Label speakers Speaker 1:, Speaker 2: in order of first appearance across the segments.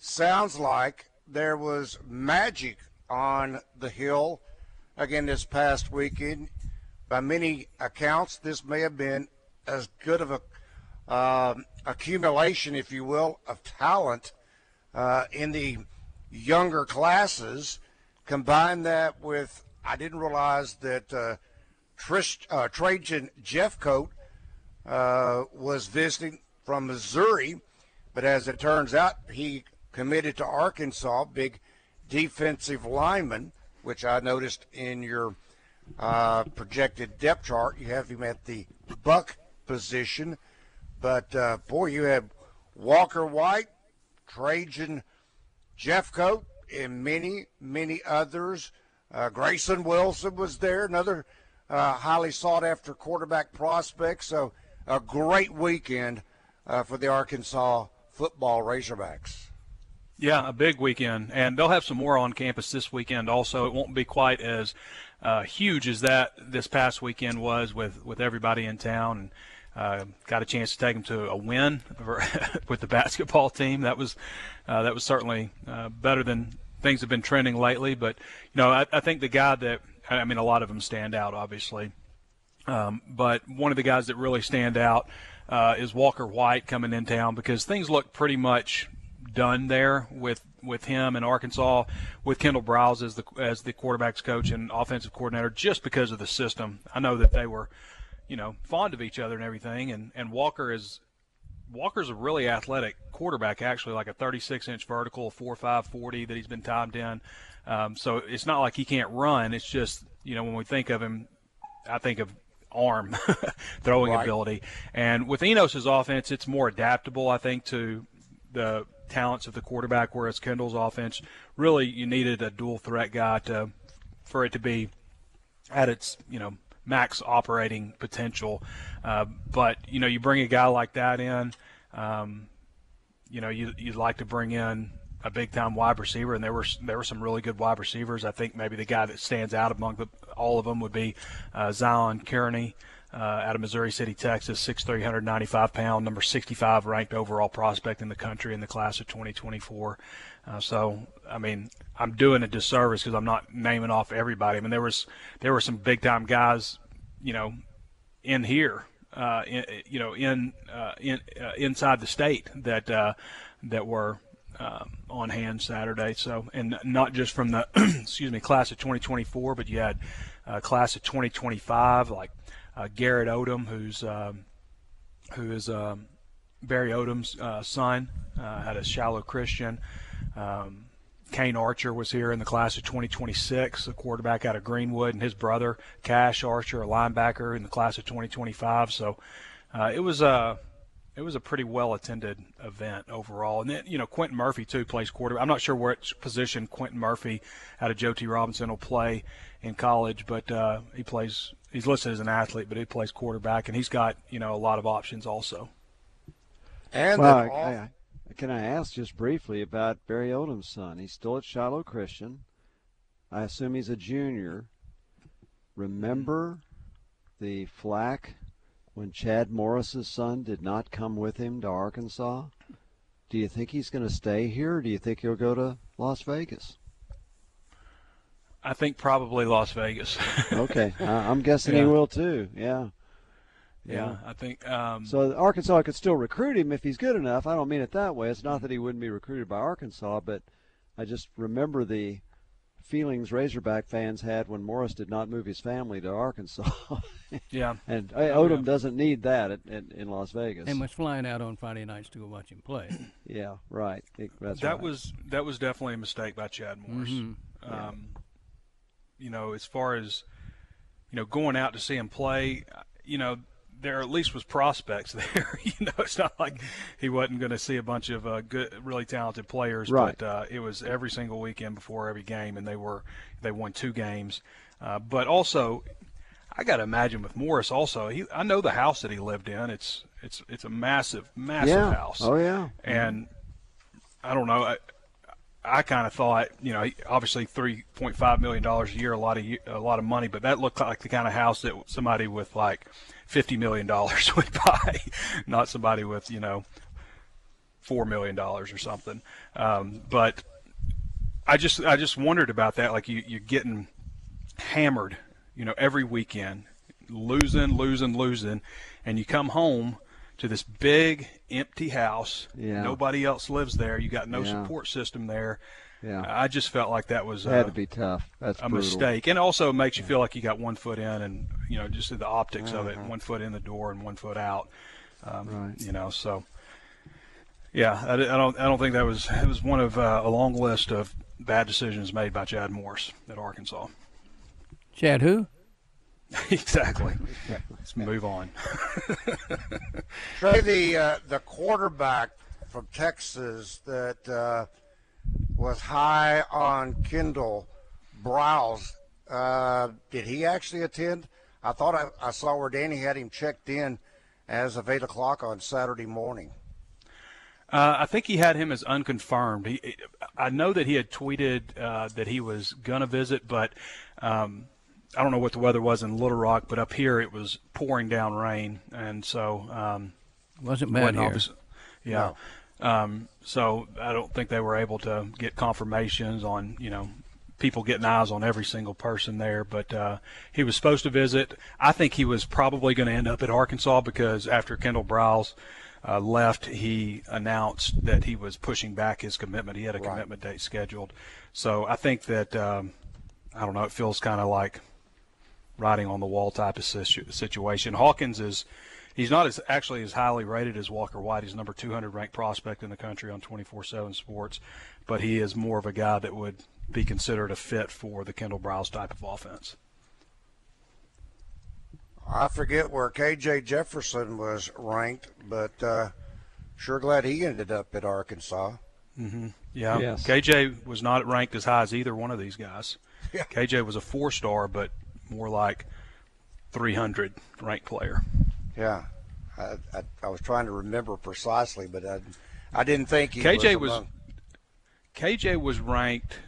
Speaker 1: sounds like there was magic on the hill again this past weekend. By many accounts, this may have been as good of a uh, accumulation, if you will, of talent uh, in the younger classes. Combine that with, I didn't realize that uh, Trish, uh, Trajan Jeffcoat uh, was visiting from Missouri, but as it turns out, he committed to Arkansas, big defensive lineman, which I noticed in your uh, projected depth chart. You have him at the buck position. But uh, boy, you have Walker White, Trajan Jeffcoat, and many, many others. Uh, Grayson Wilson was there, another uh, highly sought after quarterback prospect. So a great weekend uh, for the Arkansas football Razorbacks.
Speaker 2: Yeah, a big weekend, and they'll have some more on campus this weekend. Also, it won't be quite as uh, huge as that this past weekend was with with everybody in town. And uh, got a chance to take them to a win with the basketball team. That was uh, that was certainly uh, better than things have been trending lately. But you know, I, I think the guy that I mean, a lot of them stand out, obviously. Um, but one of the guys that really stand out uh, is Walker White coming in town because things look pretty much done there with with him in Arkansas, with Kendall Briles as the as the quarterbacks coach and offensive coordinator, just because of the system. I know that they were, you know, fond of each other and everything, and and Walker is Walker's a really athletic quarterback, actually, like a 36 inch vertical, 4.5 40 that he's been timed in. Um, so it's not like he can't run. It's just you know when we think of him, I think of arm throwing right. ability. And with Enos's offense, it's more adaptable, I think, to the talents of the quarterback, whereas Kendall's offense really you needed a dual threat guy to for it to be at its you know max operating potential. Uh, but you know you bring a guy like that in, um, you know you you'd like to bring in a big time wide receiver, and there were there were some really good wide receivers. I think maybe the guy that stands out among the, all of them would be uh, Zion Kearney uh, out of Missouri City, Texas, 6'3", 195 pound, number 65 ranked overall prospect in the country in the class of 2024. Uh, so, I mean, I'm doing a disservice because I'm not naming off everybody. I mean, there was there were some big time guys, you know, in here, uh, in, you know, in uh, in uh, inside the state that uh, that were. Um, on hand Saturday, so and not just from the excuse me class of 2024, but you had class of 2025 like Garrett Odom, who's um, who is um, Barry Odom's uh, son, uh, had a Shiloh Christian. Um, Kane Archer was here in the class of 2026, a quarterback out of Greenwood, and his brother Cash Archer, a linebacker in the class of 2025. So uh, it was a it was a pretty well attended event overall. And then, you know, Quentin Murphy, too, plays quarterback. I'm not sure which position Quentin Murphy out of Joe T. Robinson will play in college, but uh, he plays he's listed as an athlete, but he plays quarterback, and he's got you know a lot of options also.
Speaker 3: And well, I, I, can I ask just briefly about Barry Odom's son? He's still at Shiloh Christian. I assume he's a junior. Remember the flack when Chad Morris's son did not come with him to Arkansas? Do you think he's going to stay here, or do you think he'll go to Las Vegas?
Speaker 2: I think probably Las Vegas.
Speaker 3: okay, I'm guessing yeah. he will too. Yeah.
Speaker 2: Yeah, yeah I think. Um,
Speaker 3: so Arkansas could still recruit him if he's good enough. I don't mean it that way. It's not that he wouldn't be recruited by Arkansas, but I just remember the feelings Razorback fans had when Morris did not move his family to Arkansas.
Speaker 2: yeah.
Speaker 3: And oh, Odom yeah. doesn't need that at, at, in Las Vegas.
Speaker 4: And was flying out on Friday nights to go watch him play.
Speaker 3: yeah, right. It, that
Speaker 2: right. was that was definitely a mistake by Chad Morris.
Speaker 4: Mm-hmm.
Speaker 2: Um, you know, as far as you know, going out to see him play, you know, there at least was prospects there. you know, it's not like he wasn't going to see a bunch of uh, good, really talented players.
Speaker 3: Right.
Speaker 2: But uh, it was every single weekend before every game, and they were they won two games. Uh, but also, I got to imagine with Morris also. He I know the house that he lived in. It's it's it's a massive massive
Speaker 3: yeah.
Speaker 2: house.
Speaker 3: Oh yeah.
Speaker 2: And I don't know. I, I kind of thought, you know, obviously three point five million dollars a year, a lot of a lot of money, but that looked like the kind of house that somebody with like fifty million dollars would buy, not somebody with you know four million dollars or something. Um, but I just I just wondered about that. Like you you're getting hammered, you know, every weekend, losing, losing, losing, and you come home to this big empty house.
Speaker 3: Yeah.
Speaker 2: Nobody else lives there. You got no
Speaker 3: Yeah.
Speaker 2: support system there.
Speaker 3: Yeah.
Speaker 2: I just felt like that was
Speaker 3: It had
Speaker 2: uh,
Speaker 3: to be tough. That's
Speaker 2: a
Speaker 3: brutal.
Speaker 2: mistake, and also it makes you feel like you got one foot in, and you know just the optics of it,
Speaker 3: Mm-hmm.
Speaker 2: one foot in the door and one foot out. Um,
Speaker 3: Right.
Speaker 2: You know, so yeah, I, I don't, I don't think that was it was one of uh, a long list of bad decisions made by Chad Morris at Arkansas.
Speaker 4: Chad, who?
Speaker 2: exactly. Let's move on.
Speaker 1: Trey, the uh, the quarterback from Texas that uh, was high on Kendall Briles, uh, did he actually attend? I thought I, I saw where Danny had him checked in as of eight o'clock on Saturday morning.
Speaker 2: Uh, I think he had him as unconfirmed. He, I know that he had tweeted uh, that he was gonna visit, but um, I don't know what the weather was in Little Rock. But up here, it was pouring down rain, and so um,
Speaker 4: Wasn't bad here.
Speaker 2: Yeah. Um, so I don't think they were able to get confirmations on, you know, people getting eyes on every single person there. But uh, he was supposed to visit. I think he was probably going to end up at Arkansas because after Kendall Briles uh, left, he announced that he was pushing back his commitment. He had a
Speaker 1: Right.
Speaker 2: commitment date scheduled. So I think that um, I don't know. It feels kind of like writing on the wall type of situation. Hawkins is he's not as actually as highly rated as Walker White. He's number 200 ranked prospect in the country on 24/7 Sports, but he is more of a guy that would be considered a fit for the Kendall Briles type of offense.
Speaker 1: I forget where KJ Jefferson was ranked, but uh, sure glad he ended up at Arkansas.
Speaker 2: Yeah,
Speaker 3: Yes.
Speaker 2: KJ was not ranked as high as either one of these guys.
Speaker 1: Yeah.
Speaker 2: KJ was a four-star, but more like 300 ranked player.
Speaker 1: Yeah, I, I, I was trying to remember precisely, but I, I didn't think he
Speaker 2: KJ
Speaker 1: was.
Speaker 2: was KJ was ranked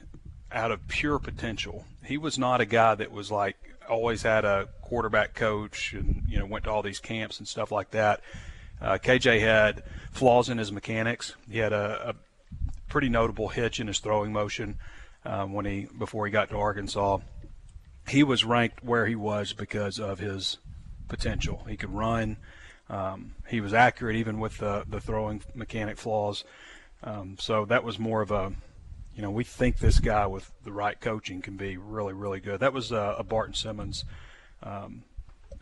Speaker 2: out of pure potential. He was not a guy that was like always had a quarterback coach and you know went to all these camps and stuff like that. Uh, KJ had flaws in his mechanics. He had a, a pretty notable hitch in his throwing motion um, when he before he got to Arkansas. He was ranked where he was because of his potential. He could run. Um, he was accurate even with the, the throwing mechanic flaws. Um, so that was more of a, you know, we think this guy with the right coaching can be really, really good. That was a, a Barton Simmons um,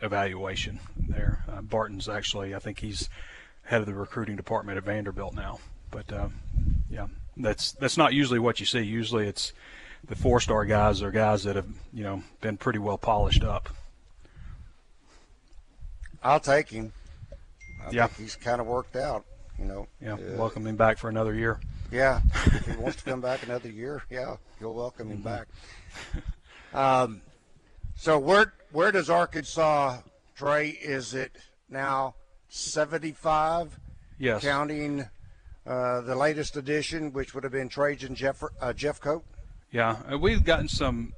Speaker 2: evaluation there. Uh, Barton's actually, I think he's head of the recruiting department at Vanderbilt now. But uh, yeah, that's that's not usually what you see. Usually it's the four-star guys are guys that have, you know, been pretty well polished up.
Speaker 1: I'll take him. I
Speaker 2: Yeah.
Speaker 1: he's kind of worked out. You know.
Speaker 2: Yeah,
Speaker 1: Uh,
Speaker 2: welcome him back for another year.
Speaker 1: Yeah, if he wants to come back another year, yeah, you'll welcome him
Speaker 2: Mm-hmm.
Speaker 1: back. Um, so where where does Arkansas Trey? Is it now seventy five,
Speaker 2: Yes.
Speaker 1: counting uh, the latest edition, which would have been Trajan Jeff uh, Jeffcoat?
Speaker 2: Yeah, we've gotten some.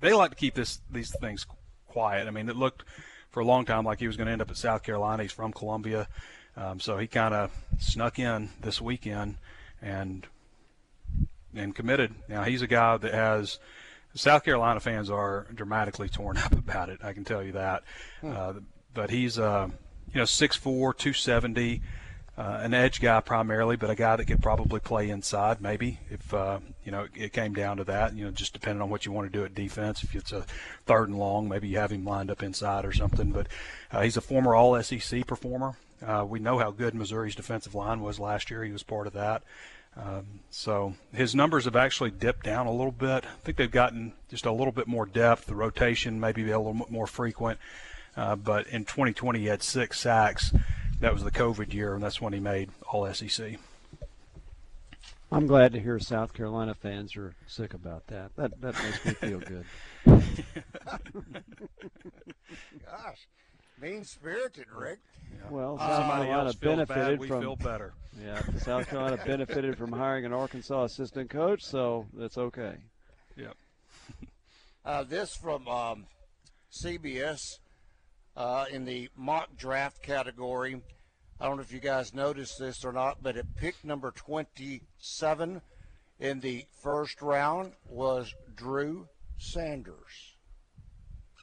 Speaker 2: They like to keep this these things quiet. I mean, it looked for a long time like he was going to end up at South Carolina. He's from Columbia, um, so he kind of snuck in this weekend and and committed. Now he's a guy that has. South Carolina fans are dramatically torn up about it. I can tell you that. Uh, but he's uh, you know 6'4", 270 uh, an edge guy primarily, but a guy that could probably play inside maybe if uh, you know it came down to that. You know, just depending on what you want to do at defense. If it's a third and long, maybe you have him lined up inside or something. But uh, he's a former All SEC performer. Uh, we know how good Missouri's defensive line was last year. He was part of that. Um, so his numbers have actually dipped down a little bit. I think they've gotten just a little bit more depth. The rotation maybe a little bit more frequent. Uh, but in 2020, he had six sacks. That was the COVID year, and that's when he made All SEC.
Speaker 3: I'm glad to hear South Carolina fans are sick about that. That that makes me feel good.
Speaker 1: Gosh, mean spirited, Rick.
Speaker 2: Yeah.
Speaker 3: Well,
Speaker 2: uh,
Speaker 3: South
Speaker 2: somebody
Speaker 3: Carolina benefited
Speaker 2: bad, we
Speaker 3: from.
Speaker 2: feel better.
Speaker 3: Yeah, South Carolina benefited from hiring an Arkansas assistant coach, so that's okay.
Speaker 2: Yep.
Speaker 1: Uh, this from um, CBS uh, in the mock draft category. I don't know if you guys noticed this or not, but at pick number 27 in the first round was Drew Sanders.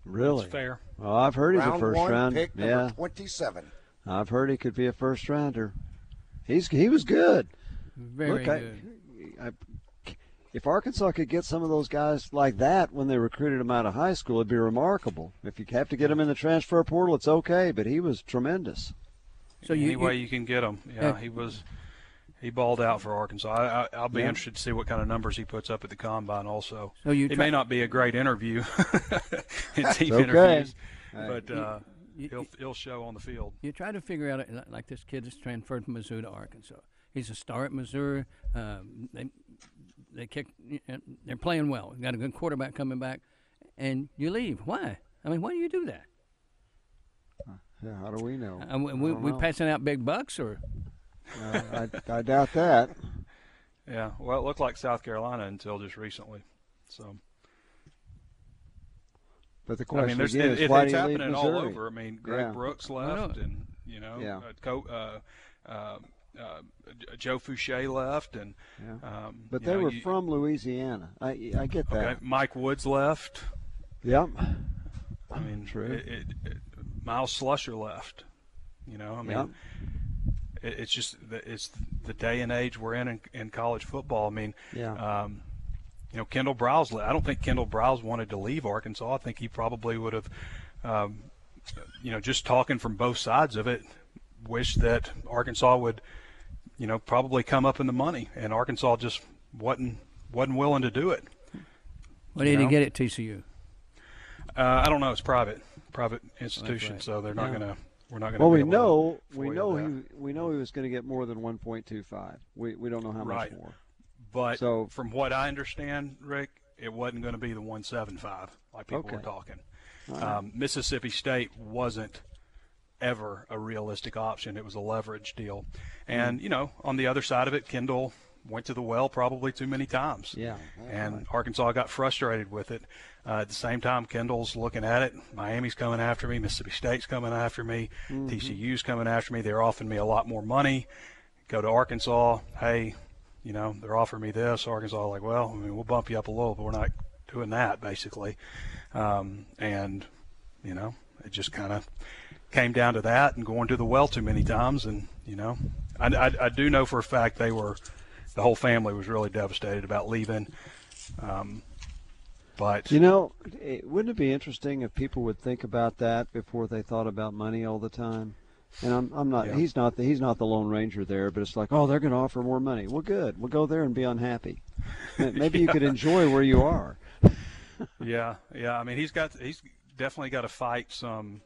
Speaker 3: Really?
Speaker 2: That's fair.
Speaker 3: Well, I've heard he's
Speaker 1: round
Speaker 3: a first
Speaker 1: one,
Speaker 3: round.
Speaker 1: pick number
Speaker 3: Yeah,
Speaker 1: 27.
Speaker 3: I've heard he could be a first rounder. He's he was good.
Speaker 4: Very
Speaker 3: Look, I-
Speaker 4: good.
Speaker 3: I, if Arkansas could get some of those guys like that when they recruited him out of high school, it'd be remarkable. If you have to get him in the transfer portal, it's okay, but he was tremendous.
Speaker 4: So you,
Speaker 2: Any way
Speaker 4: you,
Speaker 2: you can get him. Yeah,
Speaker 4: Yeah.
Speaker 2: he was. He balled out for Arkansas. I, I, I'll be
Speaker 3: Yeah.
Speaker 2: interested to see what kind of numbers he puts up at the combine. Also,
Speaker 4: so you
Speaker 2: he
Speaker 4: try-
Speaker 2: may not be a great interview in team
Speaker 3: okay.
Speaker 2: interviews, but uh,
Speaker 4: you-
Speaker 2: he'll he'll show on the field.
Speaker 4: you try to figure out it like this kid is transferred from Missouri to Arkansas. He's a star at Missouri. Um, they they kick. They're playing well. Got a good quarterback coming back, and you leave. Why? I mean, why do you do that?
Speaker 3: Yeah, how do we know?
Speaker 4: Uh, we, we,
Speaker 3: don't
Speaker 4: we
Speaker 3: know.
Speaker 4: passing out big bucks, or
Speaker 3: Uh, I, I doubt that.
Speaker 2: Yeah, well, it looked like South Carolina until just recently. So
Speaker 3: But the
Speaker 2: I
Speaker 3: question
Speaker 2: mean, there's
Speaker 3: again
Speaker 2: it,
Speaker 3: is
Speaker 2: it,
Speaker 3: why
Speaker 2: it's
Speaker 3: do you leave
Speaker 2: happening all over. I mean, Greg
Speaker 3: Yeah.
Speaker 2: Brooks left, and you know,
Speaker 3: Yeah.
Speaker 2: uh, Co- uh, uh, uh, Joe Foucha left, and
Speaker 3: Yeah.
Speaker 2: um,
Speaker 3: But they
Speaker 2: know,
Speaker 3: were
Speaker 2: you-
Speaker 3: from Louisiana. I I get that.
Speaker 2: Okay, Mike Woods left.
Speaker 3: Yep.
Speaker 2: I mean,
Speaker 3: True.
Speaker 2: It, it, it, Myles Slusher left. You know, I mean,
Speaker 3: Yep.
Speaker 2: it, it's just the, it's the day and age we're in, in in college football. I mean,
Speaker 3: Yeah.
Speaker 2: um, you know, Kendall Briles. le- I don't think Kendall Briles wanted to leave Arkansas. I think he probably would have, um, you know, just talking from both sides of it, wished that Arkansas would, you know, probably come up in the money, and Arkansas just wasn't wasn't willing to do it.
Speaker 4: what did he get at TCU?
Speaker 2: Uh, I don't know. It's private, private institution,
Speaker 4: right.
Speaker 2: so they're not
Speaker 4: Yeah.
Speaker 2: gonna. We're not gonna.
Speaker 3: Well,
Speaker 2: be
Speaker 3: we
Speaker 2: able to
Speaker 3: know we
Speaker 2: FOIA
Speaker 3: know
Speaker 2: that.
Speaker 3: he we know he was going to get more than 1.25. We we don't know how
Speaker 2: Right.
Speaker 3: much more.
Speaker 2: But
Speaker 3: So-
Speaker 2: from what I understand, Rick, it wasn't going to be the 175 like people were talking.
Speaker 3: All right.
Speaker 2: Um, Mississippi State wasn't ever a realistic option. It was a leverage deal. And, you know, on the other side of it, Kendall went to the well probably too many times.
Speaker 3: Yeah.
Speaker 2: And Arkansas got frustrated with it. Uh, at the same time, Kendall's looking at it. Miami's coming after me. Mississippi State's coming after me.
Speaker 3: Mm-hmm.
Speaker 2: TCU's coming after me. They're offering me a lot more money. Go to Arkansas. Hey, you know, they're offering me this. Arkansas, like, well, I mean, we'll bump you up a little, but we're not doing that, basically. Um, and, you know, it just kind of came down to that and going to the well too many times. And, you know, I, I, I do know for a fact they were, the whole family was really devastated about leaving. Um, but
Speaker 3: You know, it, wouldn't it be interesting if people would think about that before they thought about money all the time? And I'm, I'm not.
Speaker 2: Yeah.
Speaker 3: He's not. The, he's not the Lone Ranger there. But it's like, oh, they're going to offer more money. Well, good. We'll go there and be unhappy. Maybe you could enjoy where you are.
Speaker 2: yeah, yeah. I mean, he's got he's definitely got to fight some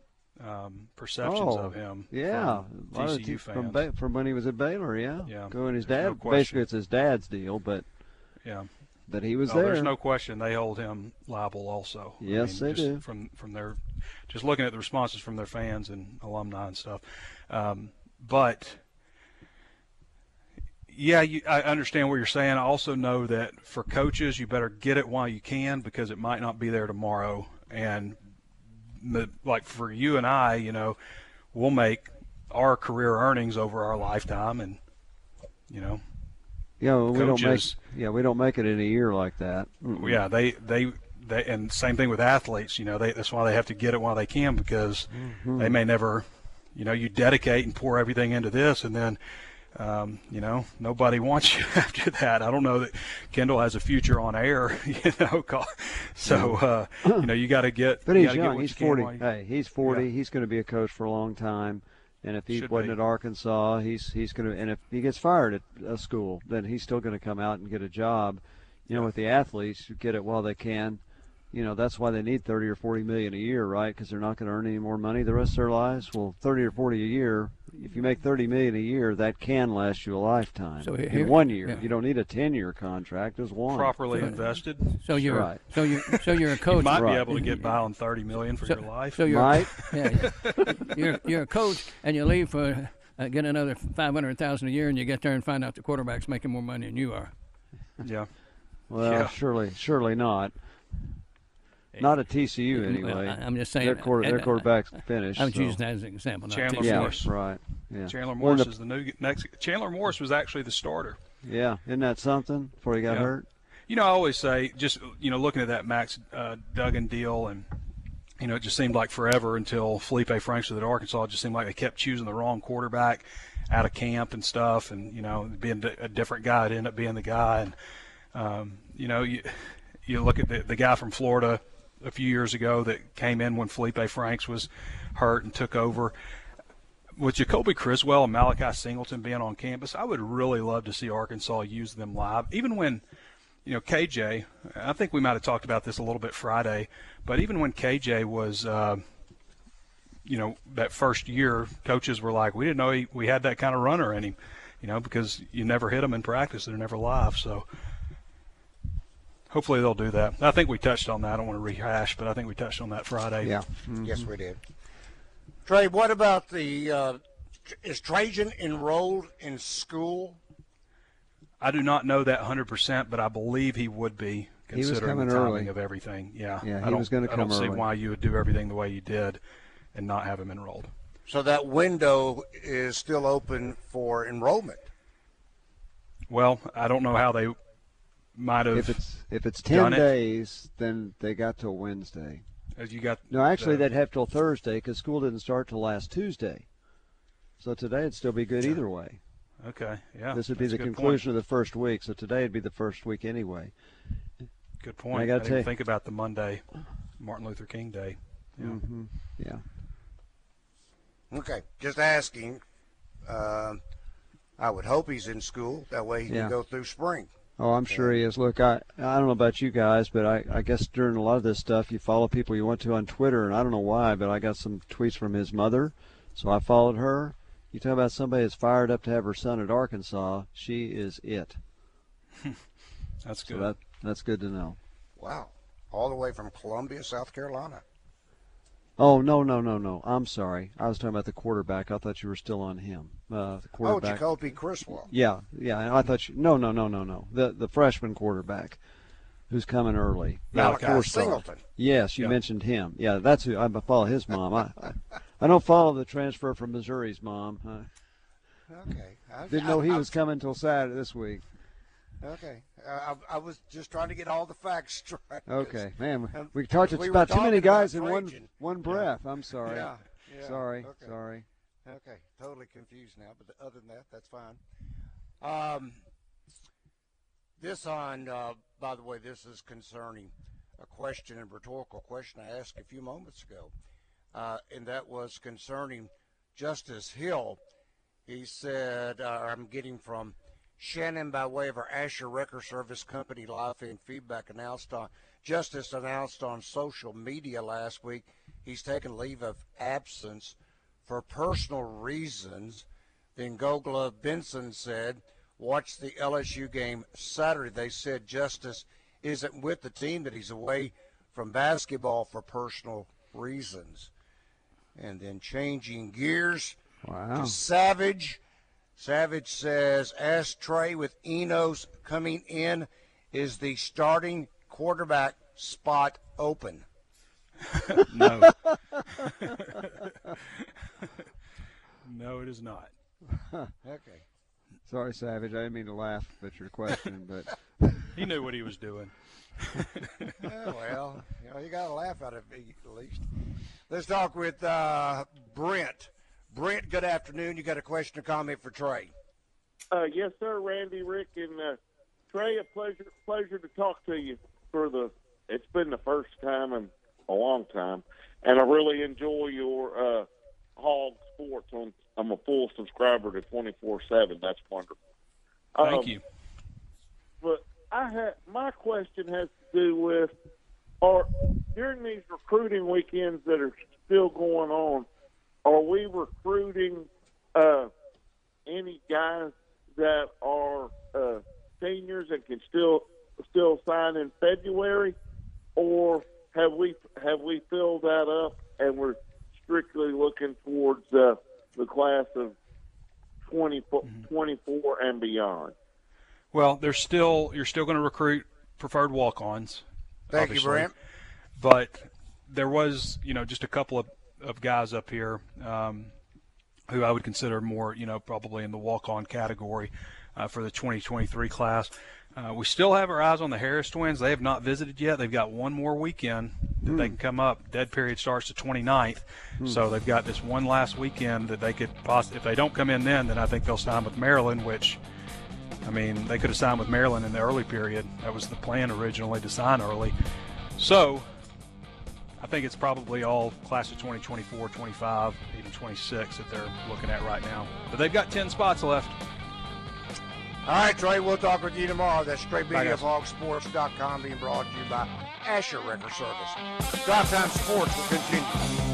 Speaker 2: um, perceptions
Speaker 3: oh,
Speaker 2: of him.
Speaker 3: Yeah,
Speaker 2: from
Speaker 3: A lot of
Speaker 2: TCU fans.
Speaker 3: from from when he was at Baylor. Yeah.
Speaker 2: Yeah,
Speaker 3: Going his
Speaker 2: there's no
Speaker 3: dad.
Speaker 2: question.
Speaker 3: basically, it's his dad's deal. But
Speaker 2: yeah.
Speaker 3: but he was
Speaker 2: No,
Speaker 3: there.
Speaker 2: there's no question they hold him liable also. I
Speaker 3: Yes,
Speaker 2: mean,
Speaker 3: they
Speaker 2: just
Speaker 3: do.
Speaker 2: From from their just looking at the responses from their fans and alumni and stuff. Um, but yeah, you, I understand what you're saying. I also know that for coaches, you better get it while you can because it might not be there tomorrow. And like for you and I, you know, we'll make our career earnings over our lifetime, and you know,
Speaker 3: yeah, well, we don't make. Yeah, we don't make it in a year like that. Mm-mm.
Speaker 2: yeah, they they they and same thing with athletes. You know, they that's why they have to get it while they can because
Speaker 3: Mm-hmm.
Speaker 2: they may never, you know, you dedicate and pour everything into this, and then. Um, you know, nobody wants you after that. I don't know that Kendall has a future on air. You know, so uh, you know you got to get.
Speaker 3: But
Speaker 2: you
Speaker 3: he's
Speaker 2: get
Speaker 3: young. He's
Speaker 2: you
Speaker 3: 40.
Speaker 2: you-
Speaker 3: Hey, he's 40.
Speaker 2: Yeah.
Speaker 3: He's going to be a coach for a long time. And if he
Speaker 2: Should
Speaker 3: wasn't
Speaker 2: be.
Speaker 3: at Arkansas, he's he's going to. And if he gets fired at a school, then he's still going to come out and get a job. You know, with the athletes, you get it while they can. You know that's why they need 30 or 40 million a year, right? Because they're not going to earn any more money the rest of their lives. Well, 30 or 40 a year, if you make 30 million a year, that can last you a lifetime. So here, in one year, yeah. you don't need a 10-year contract. There's one
Speaker 2: properly so, invested.
Speaker 4: So you're right. So you're so you're a coach.
Speaker 2: you might
Speaker 4: right.
Speaker 2: be able to get by on 30 million for
Speaker 4: so,
Speaker 2: your life.
Speaker 4: So you're
Speaker 3: might.
Speaker 4: Yeah, you're you're a coach and you leave for uh, get another 500,000 a year, and you get there and find out the quarterback's making more money than you are.
Speaker 2: Yeah.
Speaker 3: Well,
Speaker 2: yeah.
Speaker 3: surely, surely not. Not at TCU anyway.
Speaker 4: I'm just saying
Speaker 3: their, quarter, their quarterback's finished.
Speaker 4: I'm
Speaker 3: so.
Speaker 4: using that as an example.
Speaker 2: Chandler
Speaker 3: yeah,
Speaker 2: Morris,
Speaker 3: right? Yeah.
Speaker 2: Chandler Morris the, is the new next. Chandler Morris was actually the starter.
Speaker 3: Yeah, isn't that something? Before he got
Speaker 2: yeah.
Speaker 3: hurt.
Speaker 2: You know, I always say, just you know, looking at that Max uh, Duggan deal, and you know, it just seemed like forever until Felipe Franks was at Arkansas. It just seemed like they kept choosing the wrong quarterback out of camp and stuff, and you know, being a different guy, it ended up being the guy, and um, you know, you you look at the, the guy from Florida a few years ago that came in when Felipe Franks was hurt and took over. With Jacoby Criswell and Malachi Singleton being on campus, I would really love to see Arkansas use them live. Even when, you know, KJ, I think we might have talked about this a little bit Friday, but even when KJ was, uh, you know, that first year, coaches were like, we didn't know he, we had that kind of runner in him, you know, because you never hit them in practice; they're never live. So hopefully they'll do that. I think we touched on that. I don't want to rehash, but I think we touched on that Friday.
Speaker 3: Yeah.
Speaker 1: Mm-hmm. Yes, we did. Trey, what about the? Uh, is Trajan enrolled in school?
Speaker 2: I do not know that 100%, but I believe he would be considering the timing
Speaker 3: early.
Speaker 2: of everything. Yeah,
Speaker 3: yeah,
Speaker 2: he
Speaker 3: was going to come
Speaker 2: I don't
Speaker 3: early.
Speaker 2: see why you would do everything the way you did and not have him enrolled.
Speaker 1: So that window is still open for enrollment.
Speaker 2: Well, I don't know how they might have.
Speaker 3: If it's if it's ten days, it. then they got till Wednesday.
Speaker 2: As you got.
Speaker 3: No, actually, the, they'd have till Thursday because school didn't start till last Tuesday. So today it'd still be good either way.
Speaker 2: Okay. Yeah.
Speaker 3: This would be the conclusion point. of the first week. So today would be the first week anyway.
Speaker 2: Good point. I got to think about the Monday, Martin Luther King Day.
Speaker 3: Yeah. Mm-hmm. Yeah.
Speaker 1: Okay. Just asking. Uh, I would hope he's in school. That way he yeah. can go through spring.
Speaker 3: Oh, I'm sure he is. Look, I I don't know about you guys, but I I guess during a lot of this stuff, you follow people you want to on Twitter, and I don't know why, but I got some tweets from his mother, so I followed her. You talk about somebody that's fired up to have her son at Arkansas. She is it.
Speaker 2: that's good.
Speaker 3: So that that's good to know.
Speaker 1: Wow, all the way from Columbia, South Carolina.
Speaker 3: Oh no no no no! I'm sorry. I was talking about the quarterback. I thought you were still on him. Uh, the
Speaker 1: oh,
Speaker 3: quarterback.
Speaker 1: Oh, Jacoby Criswell.
Speaker 3: Yeah, yeah. I thought you. No no no no no. The the freshman quarterback, who's coming early.
Speaker 1: Malachi Singleton.
Speaker 3: Yes, you yeah. mentioned him. Yeah, that's who. I follow his mom. I, I, I don't follow the transfer from Missouri's mom.
Speaker 1: okay. I,
Speaker 3: didn't know he was coming till Saturday this week.
Speaker 1: Okay, uh, I, I, was just trying to get all the facts straight.
Speaker 3: Okay, man, we talked we about too many guys in one one breath. Yeah. I'm sorry.
Speaker 1: Yeah, yeah.
Speaker 3: Sorry,
Speaker 1: okay.
Speaker 3: sorry.
Speaker 1: Okay, totally confused now, but other than that, that's fine. Um, this on, uh, by the way, this is concerning a question and rhetorical question I asked a few moments ago, uh, and that was concerning Justice Hill. He said, uh, I'm getting from Shannon, by way of our Asher Wrecker Service Company live feed feedback, announced on Justice announced on social media last week he's taken leave of absence for personal reasons. Then Gold Glove Benson said, "Watch the LSU game Saturday." They said Justice isn't with the team; that he's away from basketball for personal reasons. And then changing gears
Speaker 3: wow.
Speaker 1: to Savage Savage says, ask Trey with Enos coming in, is the starting quarterback spot open?
Speaker 2: no. no, it is not.
Speaker 1: okay.
Speaker 3: Sorry, Savage. I didn't mean to laugh at your question, but
Speaker 2: he knew what he was doing.
Speaker 1: yeah, well, you know, you got to laugh at it at least. Let's talk with uh, Brent. Brent, good afternoon. You got a question or comment for Trey?
Speaker 5: Uh, yes, sir, Randy, Rick, and uh, Trey. A pleasure, pleasure to talk to you. For the, it's been the first time in a long time, and I really enjoy your uh, Hog Sports. On, I'm a full subscriber to 24 seven. That's wonderful.
Speaker 2: Thank um, you.
Speaker 5: But I had my question has to do with are during these recruiting weekends that are still going on, are we recruiting uh, any guys that are uh, seniors and can still still sign in February, or have we have we filled that up and we're strictly looking towards uh, the class of 20, mm-hmm. 24 and beyond?
Speaker 2: Well, there's still you're still going to recruit preferred walk-ons.
Speaker 1: Thank
Speaker 2: obviously.
Speaker 1: you, Brent.
Speaker 2: But there was, you know, just a couple of, of guys up here um, who I would consider more, you know, probably in the walk-on category uh, for the 2023 class. Uh, we still have our eyes on the Harris twins. They have not visited yet. They've got one more weekend that mm. they hmm. can come up. Dead period starts the 29th. Mm. So they've got this one last weekend that they could possibly, if they don't come in then, then I think they'll sign with Maryland, which, I mean, they could have signed with Maryland in the early period. That was the plan originally to sign early. So I think it's probably all class of 2024, 25, even 26 that they're looking at right now. But they've got 10 spots left.
Speaker 1: All right, Trey, we'll talk with you tomorrow. That's Trey Biddy of hogsports.com being brought to you by Asher Wrecker Service. Drive Time Sports will continue.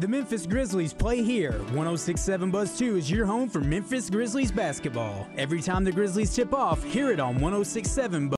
Speaker 6: The Memphis Grizzlies play here. 1067 Buzz 2 is your home for Memphis Grizzlies basketball. Every time the Grizzlies tip off, hear it on 1067 Buzz.